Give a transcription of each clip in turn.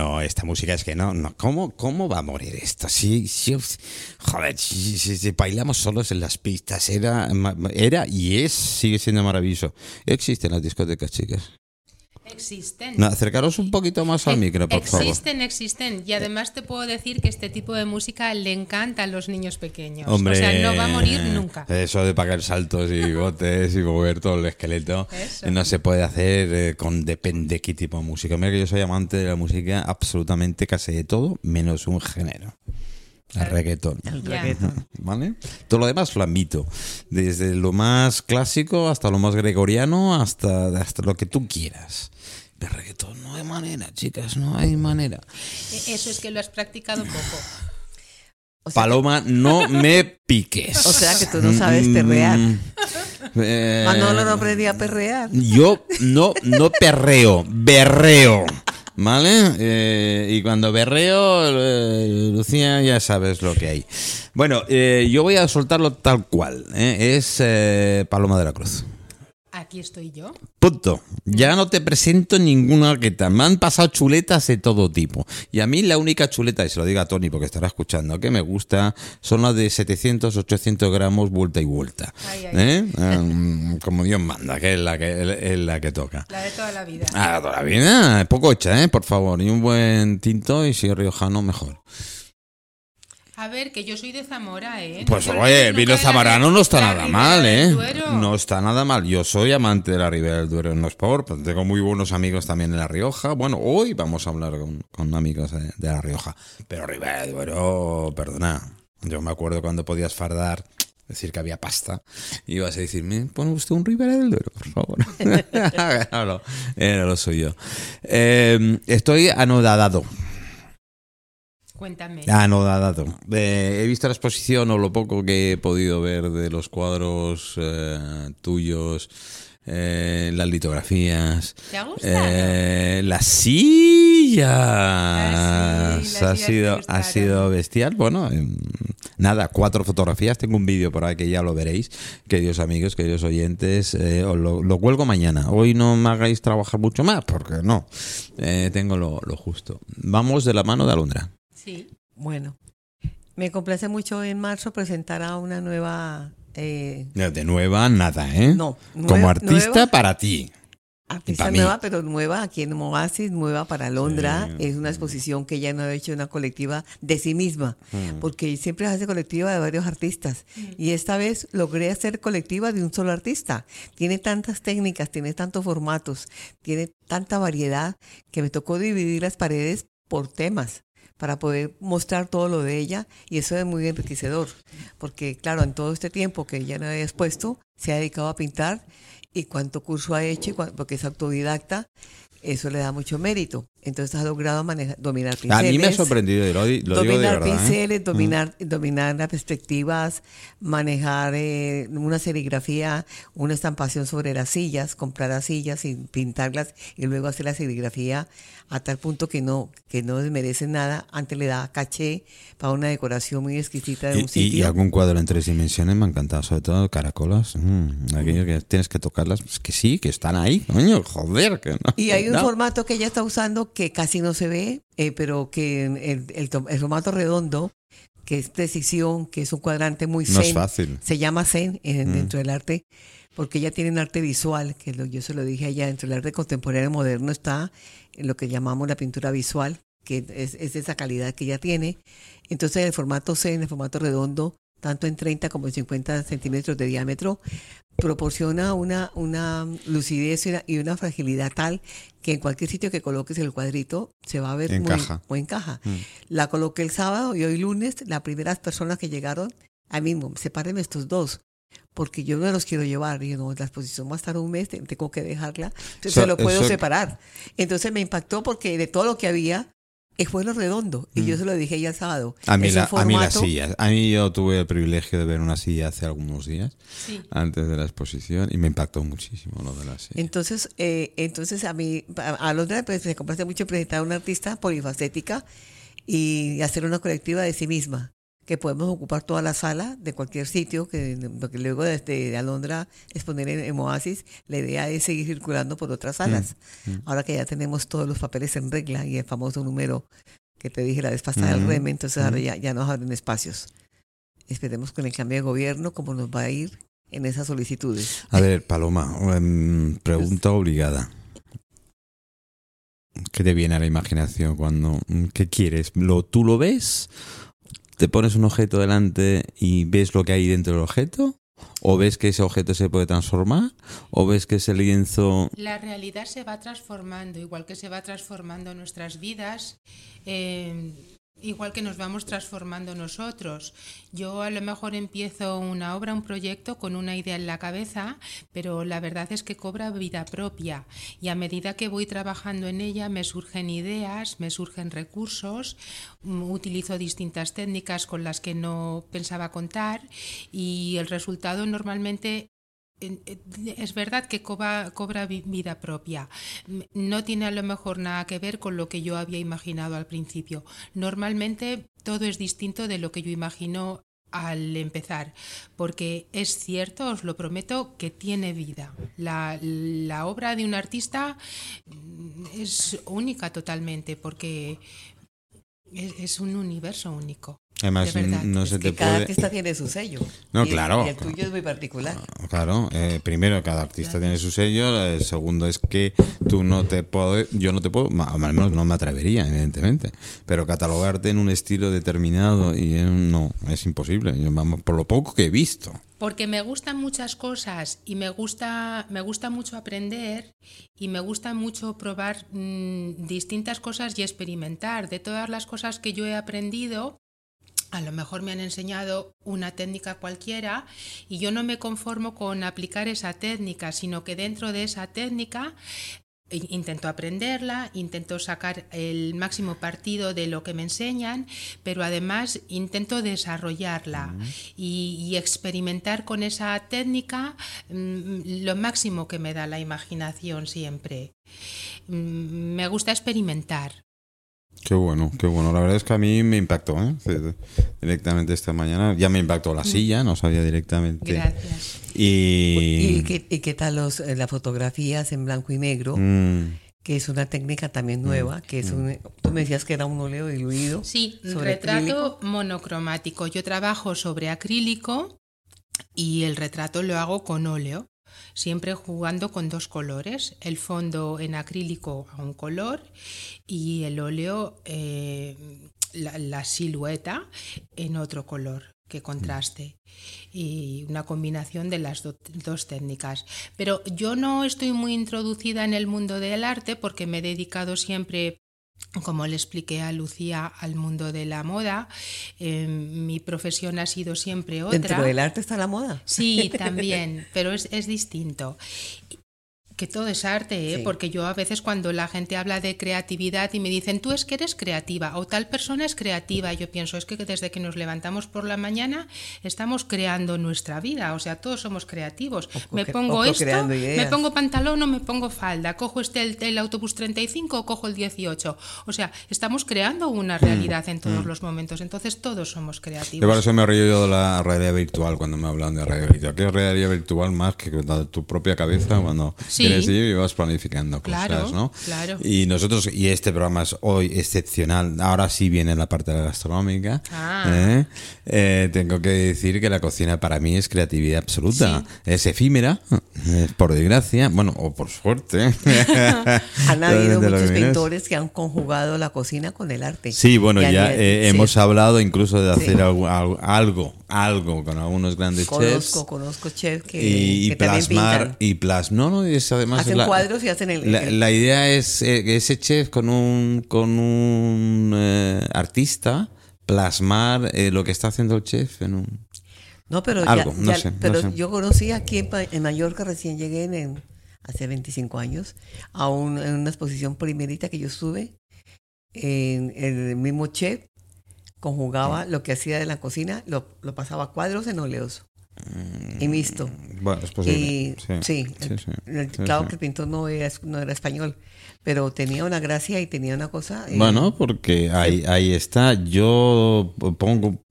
no, esta música es que no, no, ¿cómo, cómo va a morir esto? Si, si joder, si, si- bailamos solos en las pistas, era, era y es, sigue siendo maravilloso. Existen las discotecas, chicas. Existen. No, acercaros un poquito más al micro, por favor. Existen, existen. Y además te puedo decir que este tipo de música le encanta a los niños pequeños. Hombre, o sea, no va a morir nunca. Eso de pagar saltos y botes y mover todo el esqueleto Eso. no se puede hacer eh, con depende qué tipo de música. Mira que yo soy amante de la música absolutamente casi de todo, menos un género. El reggaetón. El reggaetón. ¿Vale? Todo lo demás lo admito. Desde lo más clásico hasta lo más gregoriano, hasta, hasta lo que tú quieras. Reggaetón no hay manera, chicas, no hay manera. E- Eso es que lo has practicado poco. O sea, Paloma, no me piques. O sea que tú no sabes perrear. Mm, eh, Manolo no aprendía a perrear. Yo no, no perreo, berreo. ¿Vale? Eh, y cuando berreo, eh, Lucía, ya sabes lo que hay. Bueno, eh, yo voy a soltarlo tal cual. ¿eh? Es eh, Paloma de la Cruz. Aquí estoy yo. Punto. Ya no te presento ninguna arqueta. Me han pasado chuletas de todo tipo. Y a mí la única chuleta, y se lo diga a Tony porque estará escuchando, que me gusta, son las de 700, 800 gramos vuelta y vuelta. Ay, ay. ¿Eh? Ah, Como Dios manda, que es la que, es la que toca. La de toda la vida. Ah, toda la vida, poco hecha, ¿eh? Por favor. Y un buen tinto y si es riojano, mejor. A ver, que yo soy de Zamora, ¿eh? Pues No oye, vino zamorano no está nada mal, ¿eh? No está nada mal. Yo soy amante de la Ribera del Duero, no es por, pues tengo muy buenos amigos también en La Rioja. Bueno, hoy vamos a hablar con, con amigos de, de La Rioja. Pero Ribera del Duero, perdona. Yo me acuerdo cuando podías fardar, decir que había pasta, y ibas a decirme, pone usted un Ribera del Duero, por favor. era lo suyo. Eh, estoy anodadado. Cuéntame. Anodadado. Eh, he visto la exposición o lo poco que he podido ver de los cuadros eh, tuyos, eh, las litografías. ¿Te ha gustado? Las sillas. Ah, sí, las ha, sillas sido, ha sido bestial. Bueno, em, nada, cuatro fotografías. Tengo un vídeo por ahí que ya lo veréis. Queridos amigos, queridos oyentes, eh, os lo, lo cuelgo mañana. Hoy no me hagáis trabajar mucho más, porque no. Eh, tengo lo, lo justo. Vamos de la mano de Alondra. Sí. Bueno, me complace mucho en marzo presentar a una nueva eh, De nueva, nada, ¿eh? No, Como artista nueva. para ti. artista mí. nueva, pero nueva aquí en Oasis, nueva para Londra. Sí. Es una exposición que ella no ha hecho una colectiva de sí misma, Mm. porque siempre hace colectiva de varios artistas. Y esta vez logré hacer colectiva de un solo artista. Tiene tantas técnicas, tiene tantos formatos, tiene tanta variedad que me tocó dividir las paredes por temas para poder mostrar todo lo de ella y eso es muy enriquecedor porque claro en todo este tiempo que ella no había expuesto se ha dedicado a pintar y cuánto curso ha hecho y porque es autodidacta eso le da mucho mérito entonces ha logrado manejar, dominar A pinceles mí me ha sorprendido, lo, lo digo de dominar. ¿eh? pinceles, dominar, dominar las perspectivas, manejar eh, una serigrafía, una estampación sobre las sillas, comprar las sillas y pintarlas y luego hacer la serigrafía a tal punto que no que no desmerece nada, antes le da caché para una decoración muy exquisita de Y, un sitio. y algún cuadro en tres dimensiones me ha encantado, sobre todo caracolas. mm, aquello que tienes que tocarlas. Es que sí, que están ahí, coño, joder. Que no, Y hay un no. formato que ella está usando que casi no se ve, eh, pero que el, el, el formato redondo, que es precisión, que es un cuadrante muy No es zen, fácil. se llama zen eh, Mm. dentro del arte, porque ella tiene un arte visual, que lo- yo se lo dije a ella, dentro del arte contemporáneo moderno está lo que llamamos la pintura visual, que es, es esa calidad que ella tiene. Entonces el formato zen, el formato redondo, tanto en 30 como en 50 centímetros de diámetro, proporciona una, una lucidez y una, y una fragilidad tal que en cualquier sitio que coloques el cuadrito se va a ver Encaja. muy, muy encaja. Mm. La coloqué el sábado y hoy lunes las primeras personas que llegaron, a mí mismo, sepárenme estos dos, porque yo no los quiero llevar. Y yo, no, la exposición va a estar un mes, te- tengo que dejarla. Entonces se lo puedo separar. Entonces me impactó porque de todo lo que había, eh, fue lo redondo. Y yo se lo dije ya el sábado. Mm. A mí, Es la, un a mí las sillas. A mí yo tuve el privilegio de ver una silla hace algunos días, Sí. antes de la exposición, y me impactó muchísimo lo de la silla. Entonces, eh, entonces a mí, a Londra pues, me complace mucho presentar a una artista polifacética y hacer una colectiva de sí misma, que podemos ocupar toda la sala de cualquier sitio, que, porque luego desde Alondra exponer en, en Oasis, la idea es seguir circulando por otras salas. Ahora que ya tenemos todos los papeles en regla y el famoso número que te dije la vez pasada del REM, entonces ahora ujú. ya, ya nos abren espacios. Esperemos con el cambio de gobierno cómo nos va a ir en esas solicitudes. A ver, Paloma, em, pregunta obligada. ¿Qué te viene a la imaginación cuando... mm, ¿Qué quieres? ¿Lo, ¿Tú lo ves? ¿Te pones un objeto delante y ves lo que hay dentro del objeto? ¿O ves que ese objeto se puede transformar? ¿O ves que ese lienzo... La realidad se va transformando, igual que se va transformando nuestras vidas, eh, igual que nos vamos transformando nosotros. Yo a lo mejor empiezo una obra, un proyecto con una idea en la cabeza, pero la verdad es que cobra vida propia y a medida que voy trabajando en ella me surgen ideas, me surgen recursos, mm, utilizo distintas técnicas con las que no pensaba contar y el resultado normalmente en- en- es verdad que cobra, cobra vi- vida propia. No tiene a lo mejor nada que ver con lo que yo había imaginado al principio. Normalmente todo es distinto de lo que yo imagino al empezar, porque es cierto, os lo prometo, que tiene vida. La, obra de un artista es única totalmente, porque es un universo único. Además, no Es se que te cada puede... artista tiene su sello. No, Y el- claro. Y el tuyo es muy particular. Claro, eh, primero cada artista tiene su sello, el segundo es que tú no te puedo, yo no te puedo, al menos no me atrevería, evidentemente, pero catalogarte en un estilo determinado y en un- no, es imposible, yo, vamos, por lo poco que he visto. Porque me gustan muchas cosas y me gusta, me gusta mucho aprender y me gusta mucho probar mm, distintas cosas y experimentar. De todas las cosas que yo he aprendido, a lo mejor me han enseñado una técnica cualquiera y yo no me conformo con aplicar esa técnica, sino que dentro de esa técnica i- intento aprenderla, intento sacar el máximo partido de lo que me enseñan, pero además intento desarrollarla y, y experimentar con esa técnica mm, lo máximo que me da la imaginación siempre. Mm, Me gusta experimentar. Qué bueno, qué bueno. La verdad es que a mí me impactó, ¿eh? Directamente esta mañana. Ya me impactó la silla, no sabía directamente. Gracias. Y... ¿Y qué, y qué tal los, eh, las fotografías en blanco y negro? Mm, Que es una técnica también nueva, que es un... Tú me decías que era un óleo diluido. Sí, sobre retrato monocromático. Yo trabajo sobre acrílico y el retrato lo hago con óleo, siempre jugando con dos colores, el fondo en acrílico a un color y el óleo, eh, la, la silueta en otro color que contraste y una combinación de las do- dos técnicas. Pero yo no estoy muy introducida en el mundo del arte porque me he dedicado siempre como le expliqué a Lucía, al mundo de la moda, eh, mi profesión ha sido siempre otra. Dentro del arte está la moda. Sí, también, pero es, es distinto. Que todo es arte, ¿eh? Sí. porque yo a veces cuando la gente habla de creatividad y me dicen, tú es que eres creativa o tal persona es creativa, yo pienso, es que desde que nos levantamos por la mañana estamos creando nuestra vida, o sea, todos somos creativos. O me pongo esto, me pongo pantalón o me pongo falda, cojo este el, el autobús 35 o cojo el 18. O sea, estamos creando una realidad en todos los momentos, entonces todos somos creativos. Yo por eso me río yo de la realidad virtual cuando me hablan de realidad virtual. ¿Qué realidad virtual más que tu propia cabeza cuando Sí. Ir y vas planificando cosas, Claro, ¿no? claro. Y nosotros, y este programa es hoy excepcional, ahora sí viene la parte de la gastronómica. Ah. ¿eh? Eh, tengo que decir que la cocina para mí es creatividad absoluta. Es efímera, es por desgracia, bueno, o por suerte. Han habido muchos pintores que han conjugado la cocina con el arte. Sí, bueno, Y ya eh, sí. hemos hablado incluso de hacer Sí. algo, algo, algo, con algunos grandes chefs. Conozco, conozco chefs que, y, y que también plasmar pintan. y plas no no es además Hacen la, cuadros y hacen el- la, el- la idea es eh, que ese chef con un con un eh, artista plasmar eh, lo que está haciendo el chef en un No, pero, Algo, ya- no ya- sé, no pero sé. yo conocí aquí en, en Mallorca, recién llegué en, en- hace 25 años, a un- en una exposición primerita que yo estuve, en el mismo chef conjugaba lo que hacía de la cocina, lo, lo pasaba a cuadros en óleos y mixto. bueno es posible Y sí, sí, sí, claro que el pintor no era, no era español, pero tenía una gracia y tenía una cosa. eh, Bueno, porque ahí, ahí está. Yo pongo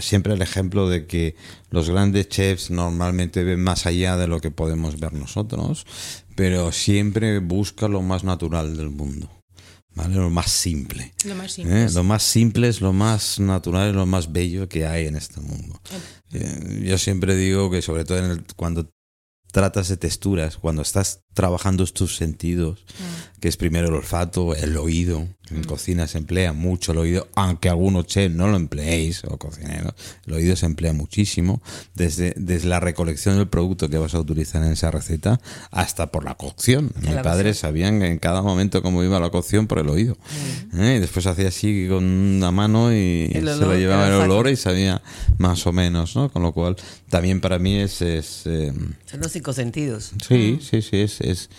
siempre el ejemplo de que los grandes chefs normalmente ven más allá de lo que podemos ver nosotros, pero siempre busca lo más natural del mundo. ¿Vale? Lo más simple. Lo más ¿eh? simple. Lo más simple es lo más natural y lo más bello que hay en este mundo. Eh, Yo siempre digo que sobre todo en el- cuando tratas de texturas, cuando estás trabajando tus sentidos, que es primero el olfato, el oído. En cocina se emplea mucho el oído, aunque algunos chefs no lo empleéis, o cocineros, el oído se emplea muchísimo, desde, desde la recolección del producto que vas a utilizar en esa receta hasta por la cocción. Mi la padre cocción. sabían en cada momento cómo iba la cocción por el oído. ¿eh? Y después hacía así con una mano y se lo llevaba el olor y sabía más o menos, ¿no? Con lo cual, también para mí es... es, eh, Son los cinco sentidos. Sí, sí, sí, es, es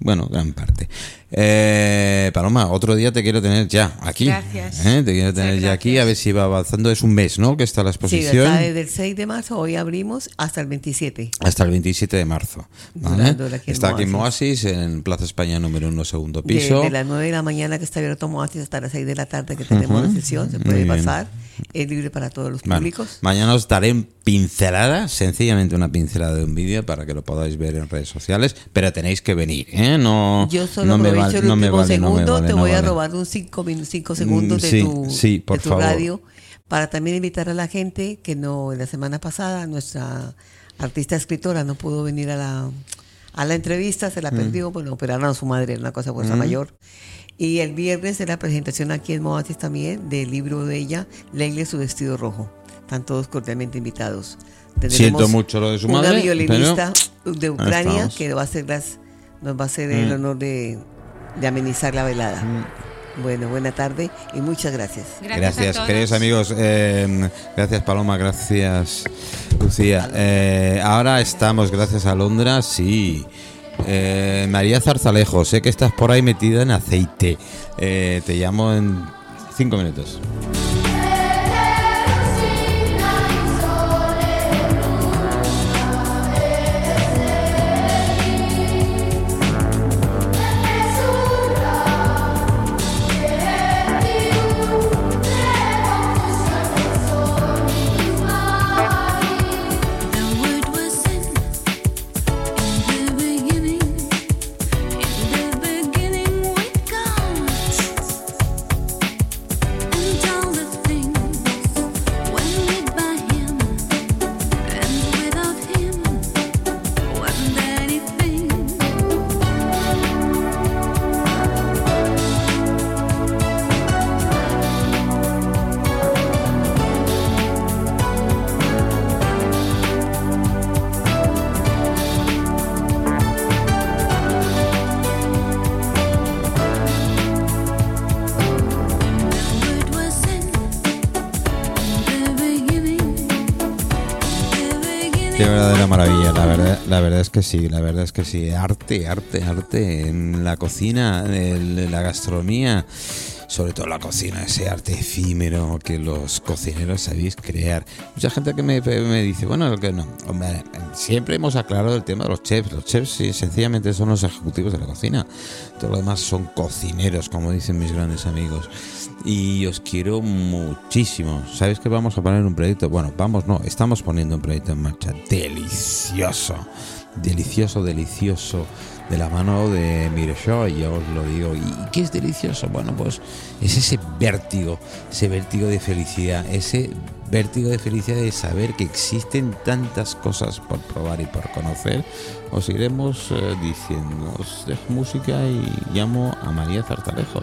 bueno, gran parte. Eh, Paloma, otro día te quiero tener ya aquí. Gracias. ¿eh? Te quiero tener ya aquí, a ver si va avanzando. Es un mes, ¿no? Que está la Sí, exposición. está desde el 6 de marzo, hoy abrimos hasta el 27. hasta el 27 de marzo. ¿vale? Aquí Está aquí en Moasis. En Plaza España número uno, segundo De, piso. de las 9 de la mañana que está abierto Moasis hasta las 6 de la tarde que tenemos la sesión, se puede pasar, es libre para todos los Bueno, públicos. mañana os daré en pincelada, sencillamente una pincelada de un vídeo para que lo podáis ver en redes sociales, pero tenéis que venir, ¿eh? No, Yo solo no me vale- el no me vale, no me segundo, vale, te voy a robar un 5 cinco segundos Mm, de sí, tu, sí, por de tu favor. radio para también invitar a la gente que no, la semana pasada nuestra artista escritora no pudo venir a la, a la entrevista, se la perdió, bueno, operaron a su madre, una cosa fuerza mayor. Y el viernes es la presentación aquí en Moatis también del libro de ella, Leile su vestido rojo. Están todos cordialmente invitados. Siento Tendremos mucho lo de su una madre, violinista de Ucrania que va a hacer las, nos va a hacer el Mm. honor de, de amenizar la velada. Bueno, buena tarde y muchas gracias. Gracias, Gracias, a todos. queridos amigos. eh, gracias, Paloma. Gracias, Lucía. Eh, ahora estamos, gracias a Londra, sí. Eh, María Zarzalejo, sé que estás por ahí metida en aceite. Eh, te llamo en cinco minutos. Verdadera maravilla, la verdad, la verdad es que sí, la verdad es que sí. Arte, arte, arte en la cocina, en la gastronomía, sobre todo la cocina, ese arte efímero que los cocineros sabéis crear. Mucha gente que me, me dice, bueno, que no, hombre, siempre hemos aclarado el tema de los chefs. Los chefs sí, sencillamente son los ejecutivos de la cocina. Todo lo demás son cocineros, como dicen mis grandes amigos. Y os quiero muchísimo. ¿Sabéis que vamos a poner un proyecto? Bueno, vamos, no, estamos poniendo un proyecto en marcha. Delicioso. Delicioso, delicioso. De la mano de Mireshaw, y yo os lo digo. ¿Y qué es delicioso? Bueno, pues es ese vértigo, ese vértigo de felicidad, ese vértigo de felicidad de saber que existen tantas cosas por probar y por conocer. Os iremos eh, diciendo, os dejo música y llamo a María Zartalejos.